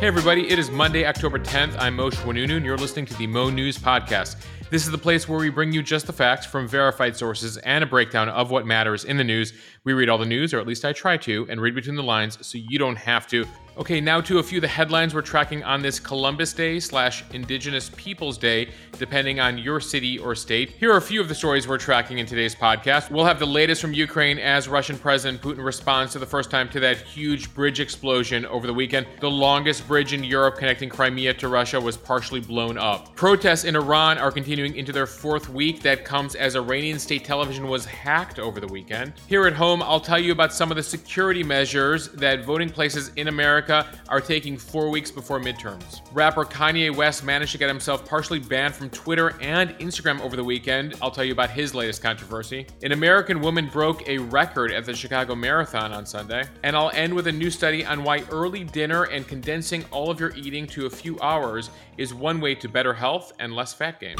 Hey, everybody, it is Monday, October 10th. I'm Mosheh Oinounou, and you're listening to the Mo News Podcast. This is the place where we bring you just the facts from verified sources and a breakdown of what matters in the news. We read all the news, or at least I try to, and read between the lines so you don't have to. Okay, now to a few of the headlines we're tracking on this Columbus Day slash Indigenous Peoples Day, depending on your city or state. Here are a few of the stories we're tracking in today's podcast. We'll have the latest from Ukraine as Russian President Putin responds to the first time to that huge bridge explosion over the weekend. The longest bridge in Europe connecting Crimea to Russia was partially blown up. Protests in Iran are continuing into their fourth week. That comes as Iranian state television was hacked over the weekend. Here at home, I'll tell you about some of the security measures that voting places in America America are taking four weeks before midterms. Rapper Kanye West managed to get himself partially banned from Twitter and Instagram over the weekend. I'll tell you about his latest controversy. An American woman broke a record at the Chicago Marathon on Sunday. And I'll end with a new study on why early dinner and condensing all of your eating to a few hours is one way to better health and less fat gain.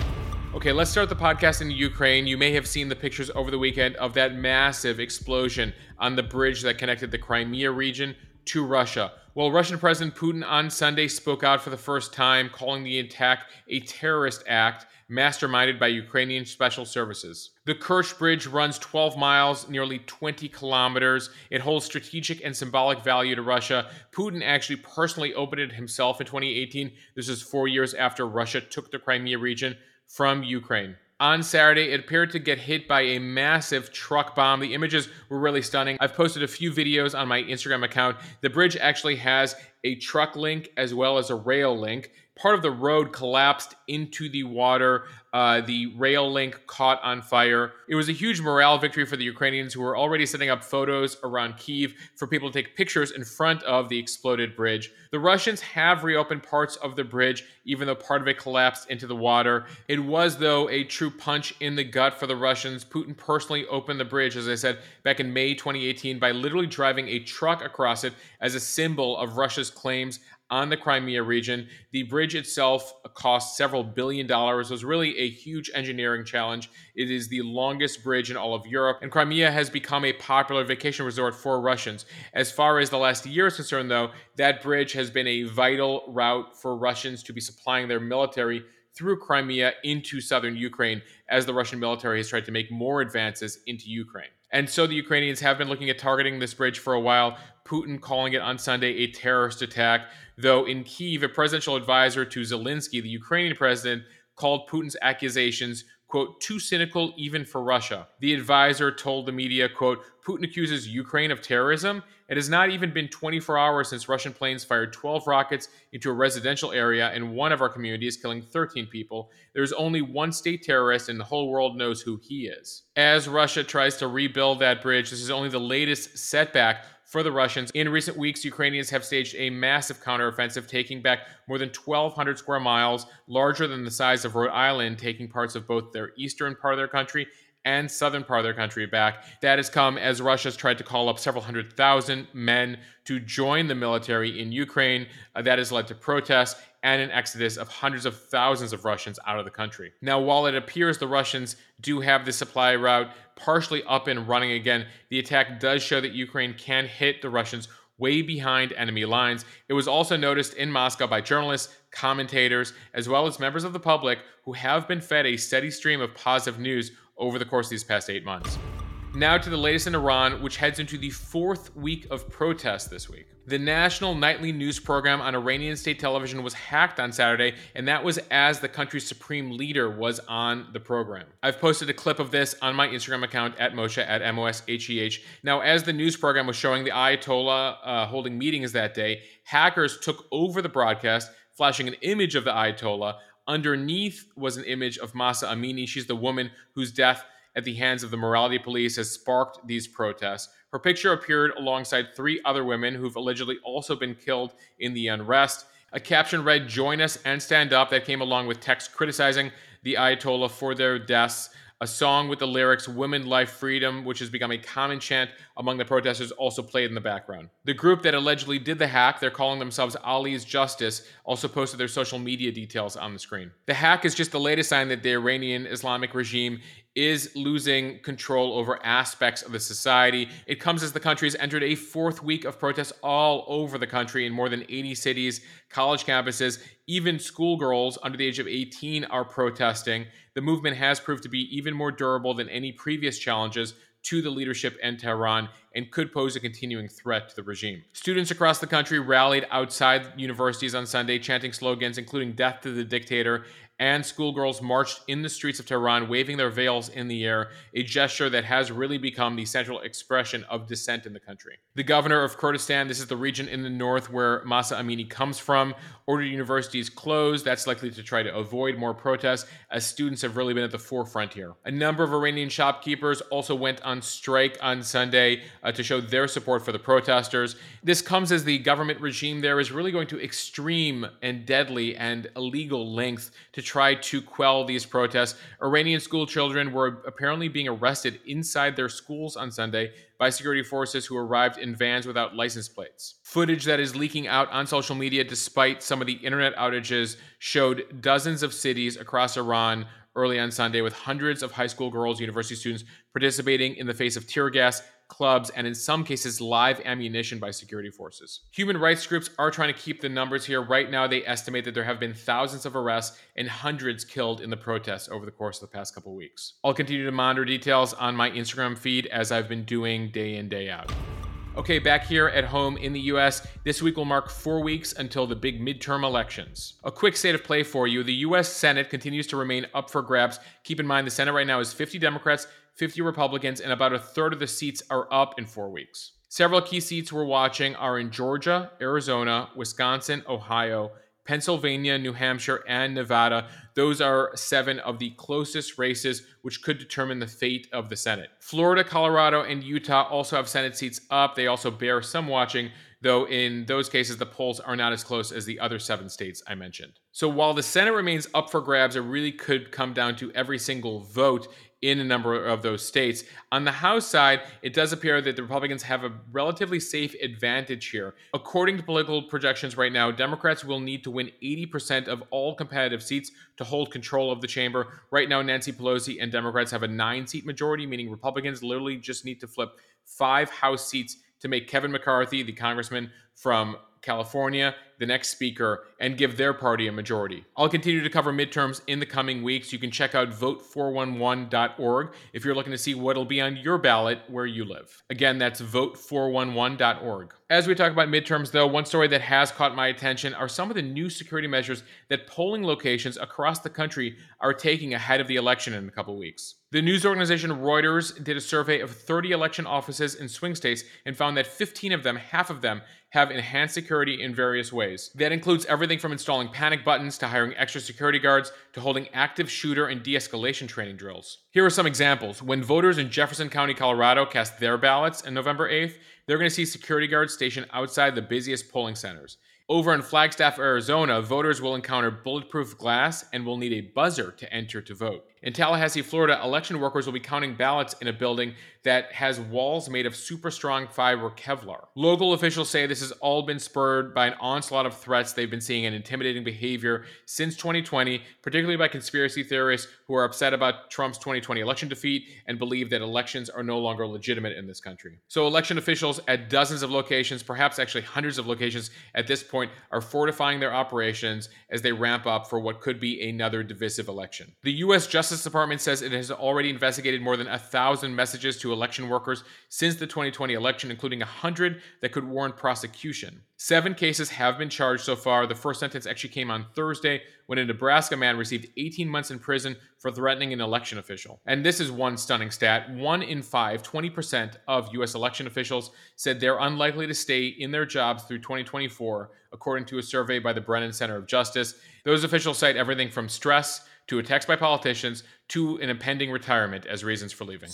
Okay, let's start the podcast in Ukraine. You may have seen the pictures over the weekend of that massive explosion on the bridge that connected the Crimea region to Russia. Well, Russian President Putin on Sunday spoke out for the first time, calling the attack a terrorist act masterminded by Ukrainian special services. The Kerch Bridge runs 12 miles, nearly 20 kilometers. It holds strategic and symbolic value to Russia. Putin actually personally opened it himself in 2018. This is four years after Russia took the Crimea region from Ukraine on Saturday. It appeared to get hit by a massive truck bomb. The images were really stunning. I've posted a few videos on my Instagram account. The bridge actually has a truck link as well as a rail link part of the road collapsed into the water. Uh, the rail link caught on fire. It was a huge morale victory for the Ukrainians who were already setting up photos around Kiev for people to take pictures in front of the exploded bridge. The Russians have reopened parts of the bridge, even though part of it collapsed into the water. It was, though, a true punch in the gut for the Russians. Putin personally opened the bridge, as I said, back in May 2018 by literally driving a truck across it as a symbol of Russia's claims on the Crimea region. The bridge itself cost several billion dollars. It was really a huge engineering challenge. It is the longest bridge in all of Europe, and Crimea has become a popular vacation resort for Russians. As far as the last year is concerned, though, that bridge has been a vital route for Russians to be supplying their military through Crimea into southern Ukraine as the Russian military has tried to make more advances into Ukraine. And so the Ukrainians have been looking at targeting this bridge for a while. Putin calling it on Sunday a terrorist attack. Though in Kiev, a presidential advisor to Zelensky, the Ukrainian president, called Putin's accusations, quote, too cynical even for Russia. The advisor told the media, quote, Putin accuses Ukraine of terrorism. It has not even been 24 hours since Russian planes fired 12 rockets into a residential area in one of our communities, killing 13 people. There's only one state terrorist, and the whole world knows who he is. As Russia tries to rebuild that bridge, this is only the latest setback for the Russians. In recent weeks, Ukrainians have staged a massive counteroffensive, taking back more than 1,200 square miles, larger than the size of Rhode Island, taking parts of both their eastern part of their country and southern part of their country back. That has come as Russia's tried to call up several hundred thousand men to join the military in Ukraine. Uh, that has led to protests and an exodus of hundreds of thousands of Russians out of the country. Now, while it appears the Russians do have the supply route partially up and running again, the attack does show that Ukraine can hit the Russians way behind enemy lines. It was also noticed in Moscow by journalists, commentators, as well as members of the public who have been fed a steady stream of positive news over the course of these past eight months. Now to the latest in Iran, which heads into the fourth week of protests this week. The national nightly news program on Iranian state television was hacked on Saturday, and that was as the country's supreme leader was on the program. I've posted a clip of this on my Instagram account at Mosheh at M O S H E H. Now, as the news program was showing the Ayatollah uh, holding meetings that day, hackers took over the broadcast, flashing an image of the Ayatollah. Underneath was an image of Mahsa Amini. She's the woman whose death at the hands of the morality police has sparked these protests. Her picture appeared alongside three other women who've allegedly also been killed in the unrest. A caption read, Join us and stand up, that came along with text criticizing the Ayatollah for their deaths. A song with the lyrics Women, Life, Freedom, which has become a common chant among the protesters, also played in the background. The group that allegedly did the hack, they're calling themselves Ali's Justice, also posted their social media details on the screen. The hack is just the latest sign that the Iranian Islamic regime is losing control over aspects of the society. It comes as the country has entered a fourth week of protests all over the country in more than 80 cities, college campuses, even schoolgirls under the age of 18 are protesting. The movement has proved to be even more durable than any previous challenges to the leadership in Tehran and could pose a continuing threat to the regime. Students across the country rallied outside universities on Sunday, chanting slogans including death to the dictator and schoolgirls marched in the streets of Tehran, waving their veils in the air, a gesture that has really become the central expression of dissent in the country. The governor of Kurdistan, this is the region in the north where Mahsa Amini comes from, ordered universities closed. That's likely to try to avoid more protests, as students have really been at the forefront here. A number of Iranian shopkeepers also went on strike on Sunday uh, to show their support for the protesters. This comes as the government regime there is really going to extreme and deadly and illegal lengths to try to quell these protests. Iranian school children were apparently being arrested inside their schools on Sunday by security forces who arrived in vans without license plates. Footage that is leaking out on social media, despite some of the internet outages, showed dozens of cities across Iran early on Sunday with hundreds of high school girls, university students participating in the face of tear gas, clubs, and in some cases, live ammunition by security forces. Human rights groups are trying to keep the numbers here. Right now, they estimate that there have been thousands of arrests and hundreds killed in the protests over the course of the past couple weeks. I'll continue to monitor details on my Instagram feed as I've been doing day in, day out. Okay, back here at home in the US, this week will mark four weeks until the big midterm elections. A quick state of play for you the US Senate continues to remain up for grabs. Keep in mind, the Senate right now is 50 Democrats, 50 Republicans, and about a third of the seats are up in four weeks. Several key seats we're watching are in Georgia, Arizona, Wisconsin, Ohio, Pennsylvania, New Hampshire, and Nevada. Those are seven of the closest races, which could determine the fate of the Senate. Florida, Colorado, and Utah also have Senate seats up. They also bear some watching, though in those cases, the polls are not as close as the other seven states I mentioned. So while the Senate remains up for grabs, it really could come down to every single vote in a number of those states. On the House side, it does appear that the Republicans have a relatively safe advantage here. According to political projections right now, Democrats will need to win 80% of all competitive seats to hold control of the chamber. Right now, Nancy Pelosi and Democrats have a nine seat majority, meaning Republicans literally just need to flip five House seats to make Kevin McCarthy, the congressman from California, the next speaker, and give their party a majority. I'll continue to cover midterms in the coming weeks. You can check out vote411.org if you're looking to see what'll be on your ballot where you live. Again, that's vote411.org. As we talk about midterms, though, one story that has caught my attention are some of the new security measures that polling locations across the country are taking ahead of the election in a couple weeks. The news organization Reuters did a survey of 30 election offices in swing states and found that 15 of them, half of them, have enhanced security in various ways. That includes everything from installing panic buttons to hiring extra security guards to holding active shooter and de escalation training drills. Here are some examples. When voters in Jefferson County, Colorado cast their ballots on November 8th, they're going to see security guards stationed outside the busiest polling centers. Over in Flagstaff, Arizona, voters will encounter bulletproof glass and will need a buzzer to enter to vote. In Tallahassee, Florida, election workers will be counting ballots in a building that has walls made of super strong fiber Kevlar. Local officials say this has all been spurred by an onslaught of threats they've been seeing and intimidating behavior since 2020, particularly by conspiracy theorists who are upset about Trump's 2020 election defeat and believe that elections are no longer legitimate in this country. So, election officials at dozens of locations, perhaps actually hundreds of locations at this point, are fortifying their operations as they ramp up for what could be another divisive election. The U.S. Justice Department says it has already investigated more than a thousand messages to election workers since the 2020 election, including a 100 that could warrant prosecution. Seven cases have been charged so far. The first sentence actually came on Thursday when a Nebraska man received 18 months in prison for threatening an election official. And this is one stunning stat. One in five, 20% of U.S. election officials said they're unlikely to stay in their jobs through 2024, according to a survey by the Brennan Center of Justice. Those officials cite everything from stress to attacks by politicians to an impending retirement as reasons for leaving.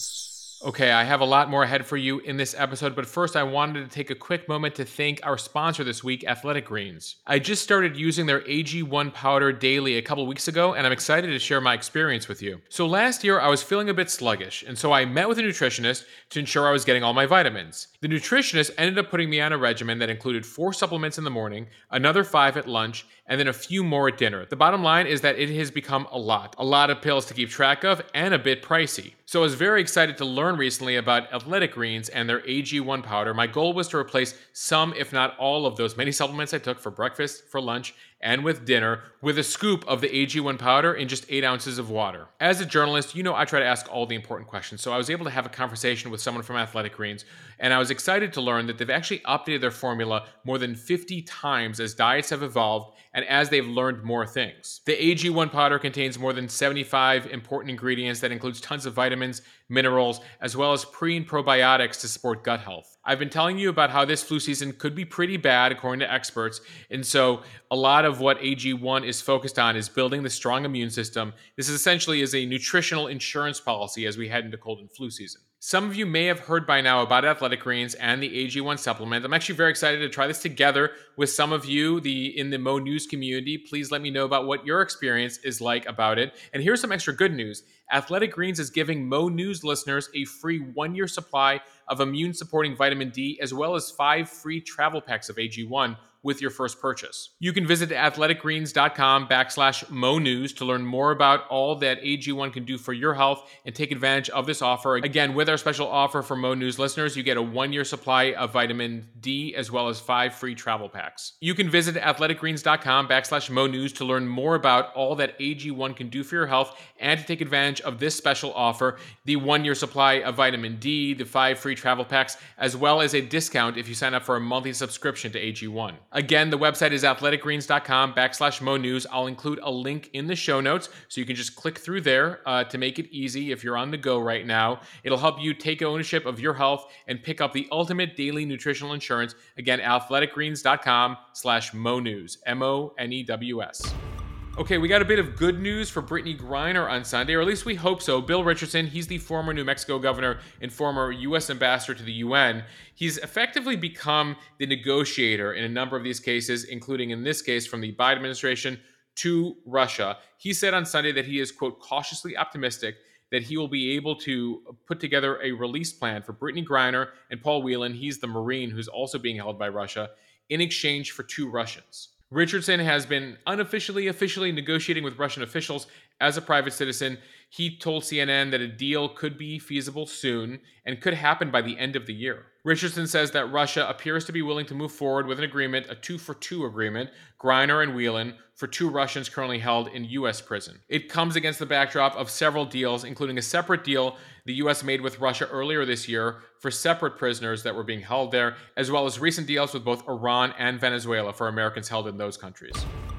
Okay, I have a lot more ahead for you in this episode, but first I wanted to take a quick moment to thank our sponsor this week, Athletic Greens. I just started using their AG1 powder daily a couple weeks ago, and I'm excited to share my experience with you. So last year I was feeling a bit sluggish, and so I met with a nutritionist to ensure I was getting all my vitamins. The nutritionist ended up putting me on a regimen that included four supplements in the morning, another five at lunch, and then a few more at dinner. The bottom line is that it has become a lot, a lot of pills to keep track of, and a bit pricey. So I was very excited to learn recently about Athletic Greens and their AG1 powder. My goal was to replace some, if not all, of those many supplements I took for breakfast, for lunch, and with dinner with a scoop of the AG1 powder in just 8 ounces of water. As a journalist, you know I try to ask all the important questions, so I was able to have a conversation with someone from Athletic Greens, and I was excited to learn that they've actually updated their formula more than 50 times as diets have evolved and as they've learned more things. The AG1 powder contains more than 75 important ingredients that includes tons of vitamins, minerals, as well as pre and probiotics to support gut health. I've been telling you about how this flu season could be pretty bad according to experts, and so a lot of what AG1 is focused on is building the strong immune system. This essentially is a nutritional insurance policy as we head into cold and flu season. Some of you may have heard by now about Athletic Greens and the AG1 supplement. I'm actually very excited to try this together with some of you the in the Mo News community. Please let me know about what your experience is like about it. And here's some extra good news. Athletic Greens is giving Mo News listeners a free 1-year supply of immune supporting vitamin D as well as 5 free travel packs of AG1 with your first purchase. You can visit athleticgreens.com backslash Mo News to learn more about all that AG1 can do for your health and take advantage of this offer. Again, with our special offer for Mo News listeners, you get a one-year supply of vitamin D as well as five free travel packs. You can visit athleticgreens.com backslash Mo News to learn more about all that AG1 can do for your health and to take advantage of this special offer, the one-year supply of vitamin D, the five free travel packs, as well as a discount if you sign up for a monthly subscription to AG1. Again, the website is athleticgreens.com backslash Mo News. I'll include a link in the show notes so you can just click through there uh, to make it easy if you're on the go right now. It'll help you take ownership of your health and pick up the ultimate daily nutritional insurance. Again, athleticgreens.com slash Mo News, M O N E W S. Okay, we got a bit of good news for Brittney Griner on Sunday, or at least we hope so. Bill Richardson, he's the former New Mexico governor and former U.S. ambassador to the UN. He's effectively become the negotiator in a number of these cases, including in this case from the Biden administration to Russia. He said on Sunday that he is, quote, cautiously optimistic that he will be able to put together a release plan for Brittney Griner and Paul Whelan. He's the Marine who's also being held by Russia in exchange for two Russians. Richardson has been unofficially, officially negotiating with Russian officials as a private citizen. He told CNN that a deal could be feasible soon and could happen by the end of the year. Richardson says that Russia appears to be willing to move forward with an agreement, a two for two agreement, Griner and Whelan, for two Russians currently held in U.S. prison. It comes against the backdrop of several deals, including a separate deal the U.S. made with Russia earlier this year for separate prisoners that were being held there, as well as recent deals with both Iran and Venezuela for Americans held in those countries.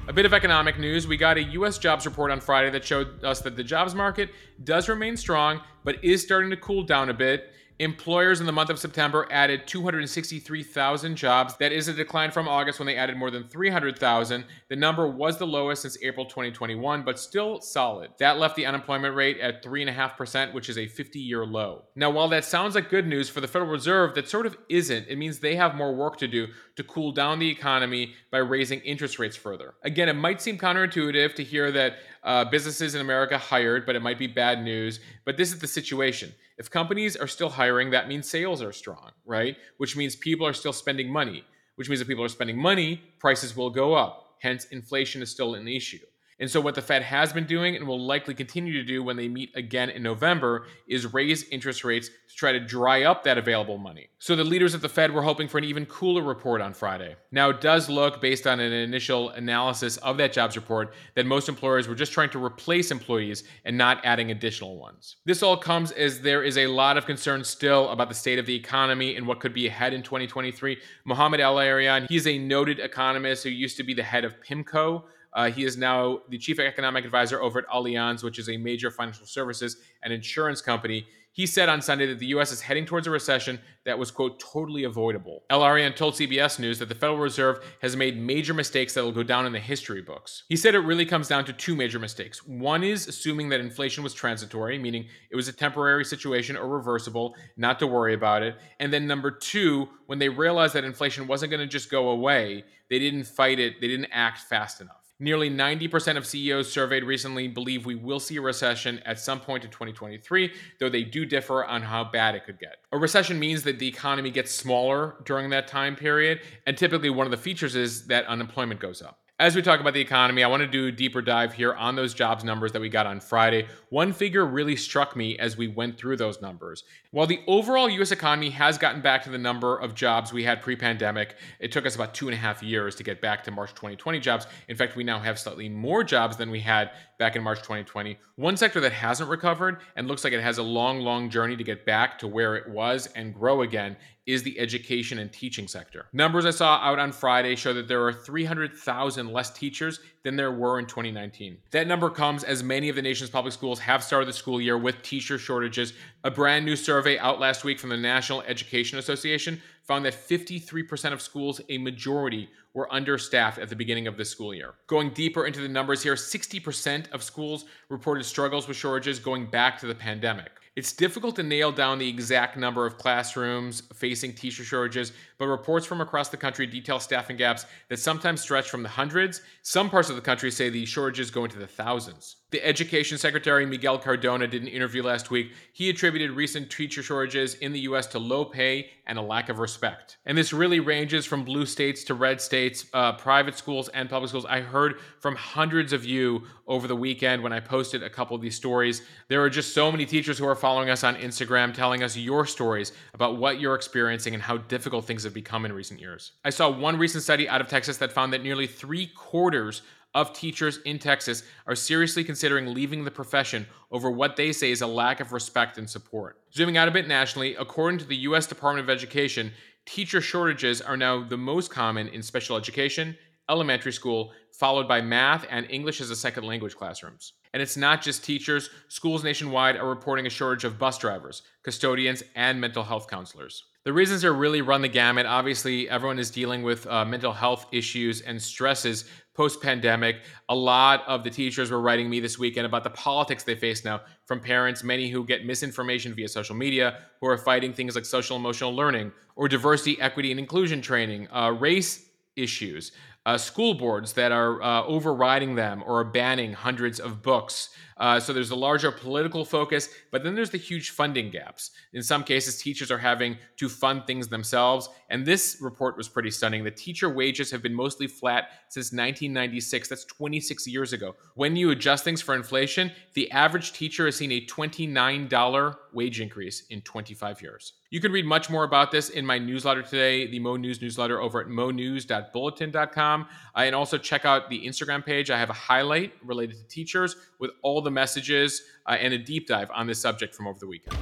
A bit of economic news. We got a U.S. jobs report on Friday that showed us that the jobs market does remain strong, but is starting to cool down a bit. Employers in the month of September added 263,000 jobs. That is a decline from August when they added more than 300,000. The number was the lowest since April 2021, but still solid. That left the unemployment rate at 3.5%, which is a 50 year low. Now, while that sounds like good news for the Federal Reserve, that sort of isn't. It means they have more work to do to cool down the economy by raising interest rates further. Again, it might seem counterintuitive to hear that uh, businesses in America hired, but it might be bad news. But this is the situation. If companies are still hiring, that means sales are strong, right? Which means people are still spending money, which means if people are spending money, prices will go up. Hence, inflation is still an issue. And so, what the Fed has been doing and will likely continue to do when they meet again in November is raise interest rates to try to dry up that available money. So, the leaders of the Fed were hoping for an even cooler report on Friday. Now, it does look, based on an initial analysis of that jobs report, that most employers were just trying to replace employees and not adding additional ones. This all comes as there is a lot of concern still about the state of the economy and what could be ahead in 2023. Mohamed El-Erian, he's a noted economist who used to be the head of PIMCO. Uh, he is now the chief economic advisor over at Allianz, which is a major financial services and insurance company. He said on Sunday that the U.S. is heading towards a recession that was, quote, totally avoidable. Arian told CBS News that the Federal Reserve has made major mistakes that will go down in the history books. He said it really comes down to two major mistakes. One is assuming that inflation was transitory, meaning it was a temporary situation or reversible, not to worry about it. And then number two, when they realized that inflation wasn't going to just go away, they didn't fight it, they didn't act fast enough. Nearly 90% of CEOs surveyed recently believe we will see a recession at some point in 2023, though they do differ on how bad it could get. A recession means that the economy gets smaller during that time period, and typically one of the features is that unemployment goes up. As we talk about the economy, I want to do a deeper dive here on those jobs numbers that we got on Friday. One figure really struck me as we went through those numbers. While the overall US economy has gotten back to the number of jobs we had pre pandemic, it took us about two and a half years to get back to March 2020 jobs. In fact, we now have slightly more jobs than we had back in March 2020. One sector that hasn't recovered and looks like it has a long, long journey to get back to where it was and grow again is the education and teaching sector. Numbers I saw out on Friday show that there are 300,000 less teachers than there were in 2019. That number comes as many of the nation's public schools have started the school year with teacher shortages. A brand new survey out last week from the National Education Association found that 53% of schools, a majority, were understaffed at the beginning of this school year. Going deeper into the numbers here, 60% of schools reported struggles with shortages going back to the pandemic. It's difficult to nail down the exact number of classrooms facing teacher shortages, but reports from across the country detail staffing gaps that sometimes stretch from the hundreds. Some parts of the country say the shortages go into the thousands. The Education Secretary Miguel Cardona did an interview last week. He attributed recent teacher shortages in the U.S. to low pay and a lack of respect. And this really ranges from blue states to red states, uh, private schools and public schools. I heard from hundreds of you over the weekend when I posted a couple of these stories. There are just so many teachers who are following us on Instagram telling us your stories about what you're experiencing and how difficult things have become in recent years. I saw one recent study out of Texas that found that nearly three quarters of teachers in Texas are seriously considering leaving the profession over what they say is a lack of respect and support. Zooming out a bit nationally, according to the U.S. Department of Education, teacher shortages are now the most common in special education, elementary school, followed by math and English as a second language classrooms. And it's not just teachers, schools nationwide are reporting a shortage of bus drivers, custodians, and mental health counselors. The reasons are really run the gamut. Obviously, everyone is dealing with uh, mental health issues and stresses post pandemic. A lot of the teachers were writing me this weekend about the politics they face now from parents, many who get misinformation via social media, who are fighting things like social emotional learning or diversity, equity, and inclusion training, uh, race issues, uh, school boards that are uh, overriding them or are banning hundreds of books. Uh, so there's a larger political focus, but then there's the huge funding gaps. In some cases, teachers are having to fund things themselves. And this report was pretty stunning. The teacher wages have been mostly flat since 1996. That's 26 years ago. When you adjust things for inflation, the average teacher has seen a $29 wage increase in 25 years. You can read much more about this in my newsletter today, the Mo News newsletter over at monews.bulletin.com. Uh, and also check out the Instagram page. I have a highlight related to teachers with all the messages uh, and a deep dive on this subject from over the weekend.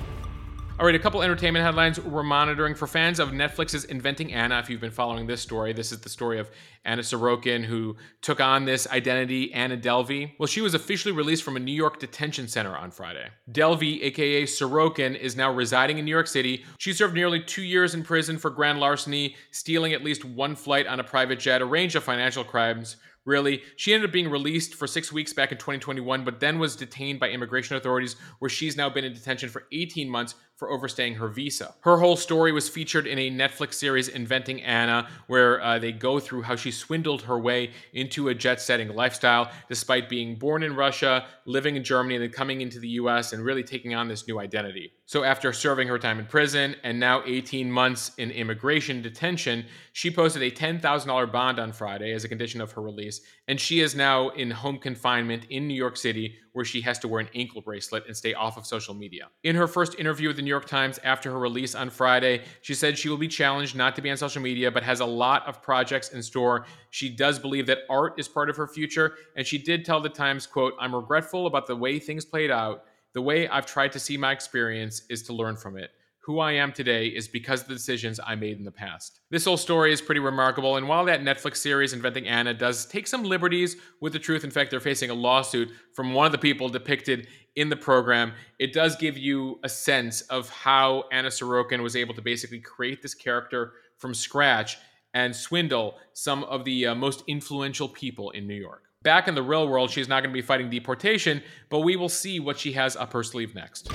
All right, a couple entertainment headlines we're monitoring for fans of Netflix's Inventing Anna. If you've been following this story, this is the story of Anna Sorokin, who took on this identity, Anna Delvey. Well, she was officially released from a New York detention center on Friday. Delvey, aka Sorokin, is now residing in New York City. She served nearly two years in prison for grand larceny, stealing at least one flight on a private jet, a range of financial crimes really. She ended up being released for six weeks back in 2021, but then was detained by immigration authorities, where she's now been in detention for 18 months for overstaying her visa. Her whole story was featured in a Netflix series, Inventing Anna, where uh, they go through how she swindled her way into a jet setting lifestyle despite being born in Russia, living in Germany, and then coming into the US and really taking on this new identity. So, after serving her time in prison and now 18 months in immigration detention, she posted a $10,000 bond on Friday as a condition of her release, and she is now in home confinement in New York City where she has to wear an ankle bracelet and stay off of social media. In her first interview with the New York Times after her release on Friday, she said she will be challenged not to be on social media, but has a lot of projects in store. She does believe that art is part of her future, and she did tell the Times, quote, I'm regretful about the way things played out. The way I've tried to see my experience is to learn from it. Who I am today is because of the decisions I made in the past. This whole story is pretty remarkable, and while that Netflix series, Inventing Anna, does take some liberties with the truth, in fact, they're facing a lawsuit from one of the people depicted in the program, it does give you a sense of how Anna Sorokin was able to basically create this character from scratch and swindle some of the uh, most influential people in New York. Back in the real world, she's not going to be fighting deportation, but we will see what she has up her sleeve next.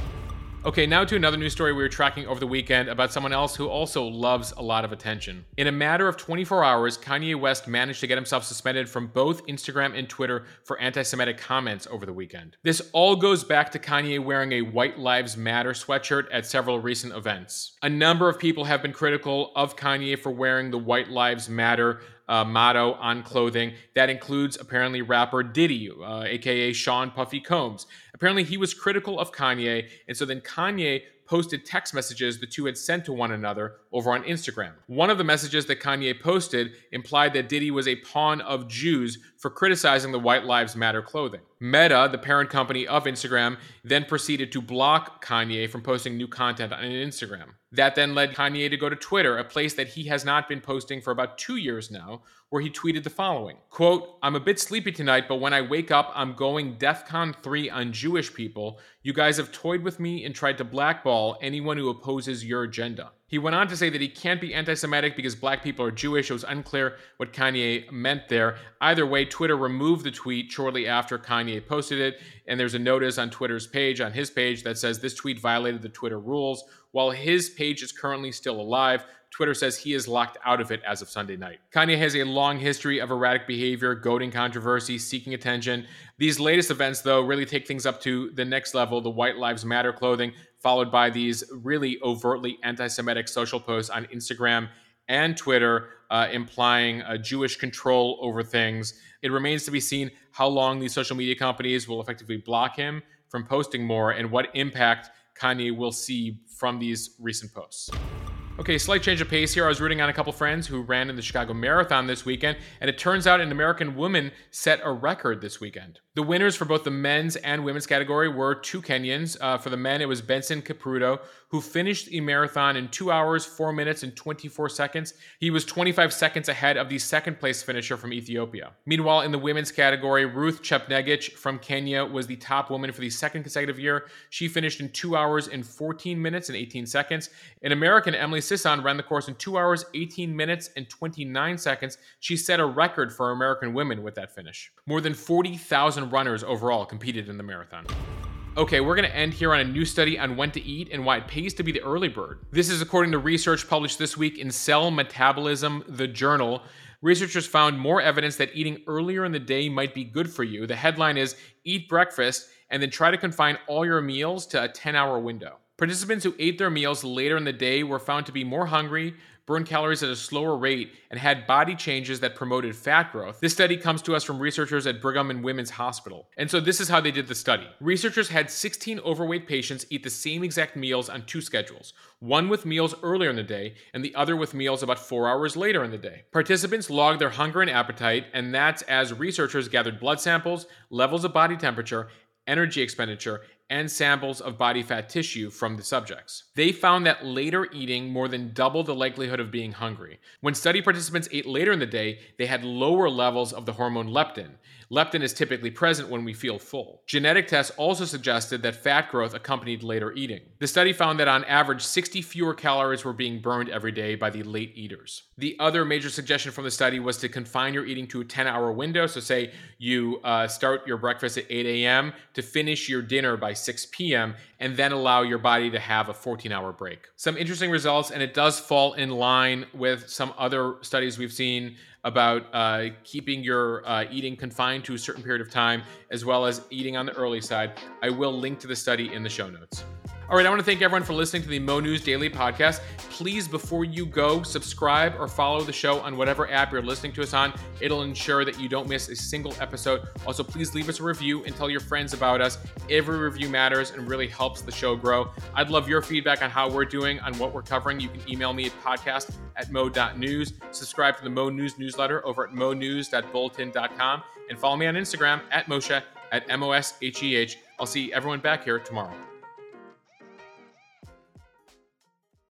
Okay, now to another news story we were tracking over the weekend about someone else who also loves a lot of attention. In a matter of 24 hours, Kanye West managed to get himself suspended from both Instagram and Twitter for anti Semitic comments over the weekend. This all goes back to Kanye wearing a White Lives Matter sweatshirt at several recent events. A number of people have been critical of Kanye for wearing the White Lives Matter uh, motto on clothing. That includes apparently rapper Diddy, uh, aka Sean Puffy Combs. Apparently, he was critical of Kanye, and so then Kanye posted text messages the two had sent to one another over on Instagram. One of the messages that Kanye posted implied that Diddy was a pawn of Jews for criticizing the White Lives Matter clothing. Meta, the parent company of Instagram, then proceeded to block Kanye from posting new content on Instagram. That then led Kanye to go to Twitter, a place that he has not been posting for about two years now, where he tweeted the following quote, I'm a bit sleepy tonight, but when I wake up, I'm going DEFCON 3 on Jewish people. You guys have toyed with me and tried to blackball anyone who opposes your agenda. He went on to say that he can't be anti Semitic because black people are Jewish. It was unclear what Kanye meant there. Either way, Twitter removed the tweet shortly after Kanye posted it. And there's a notice on Twitter's page, on his page, that says this tweet violated the Twitter rules. While his page is currently still alive, Twitter says he is locked out of it as of Sunday night. Kanye has a long history of erratic behavior, goading controversy, seeking attention. These latest events, though, really take things up to the next level the White Lives Matter clothing, followed by these really overtly anti Semitic social posts on Instagram and Twitter, uh, implying Jewish control over things. It remains to be seen how long these social media companies will effectively block him from posting more and what impact Kanye will see from these recent posts. Okay, slight change of pace here. I was rooting on a couple friends who ran in the Chicago Marathon this weekend, and it turns out an American woman set a record this weekend. The winners for both the men's and women's category were two Kenyans. Uh, for the men, it was Benson Kipruto, who finished the marathon in two hours, four minutes, and 24 seconds. He was 25 seconds ahead of the second place finisher from Ethiopia. Meanwhile, in the women's category, Ruth Chepngetich from Kenya was the top woman for the second consecutive year. She finished in two hours and 14 minutes and 18 seconds. An American, Emily Sisson, ran the course in two hours, 18 minutes, and 29 seconds. She set a record for American women with that finish. More than 40,000 runners overall competed in the marathon. Okay, we're going to end here on a new study on when to eat and why it pays to be the early bird. This is according to research published this week in Cell Metabolism, the journal. Researchers found more evidence that eating earlier in the day might be good for you. The headline is Eat breakfast and then try to confine all your meals to a 10 hour window. Participants who ate their meals later in the day were found to be more hungry, burned calories at a slower rate, and had body changes that promoted fat growth. This study comes to us from researchers at Brigham and Women's Hospital. And so this is how they did the study. Researchers had 16 overweight patients eat the same exact meals on two schedules, one with meals earlier in the day and the other with meals about 4 hours later in the day. Participants logged their hunger and appetite, and that's as researchers gathered blood samples, levels of body temperature, energy expenditure, and samples of body fat tissue from the subjects. They found that later eating more than doubled the likelihood of being hungry. When study participants ate later in the day, they had lower levels of the hormone leptin. Leptin is typically present when we feel full. Genetic tests also suggested that fat growth accompanied later eating. The study found that on average, 60 fewer calories were being burned every day by the late eaters. The other major suggestion from the study was to confine your eating to a 10 hour window. So, say you uh, start your breakfast at 8 a.m. to finish your dinner by 6 p.m., and then allow your body to have a 14 hour break. Some interesting results, and it does fall in line with some other studies we've seen about uh, keeping your uh, eating confined to a certain period of time, as well as eating on the early side. I will link to the study in the show notes. All right, I want to thank everyone for listening to the Mo News Daily Podcast. Please, before you go, subscribe or follow the show on whatever app you're listening to us on. It'll ensure that you don't miss a single episode. Also, please leave us a review and tell your friends about us. Every review matters and really helps the show grow. I'd love your feedback on how we're doing, on what we're covering. You can email me at podcast at mo.news. Subscribe to the Mo News newsletter over at monews.bulletin.com and follow me on Instagram at Mosheh at M O S H E H. I'll see everyone back here tomorrow.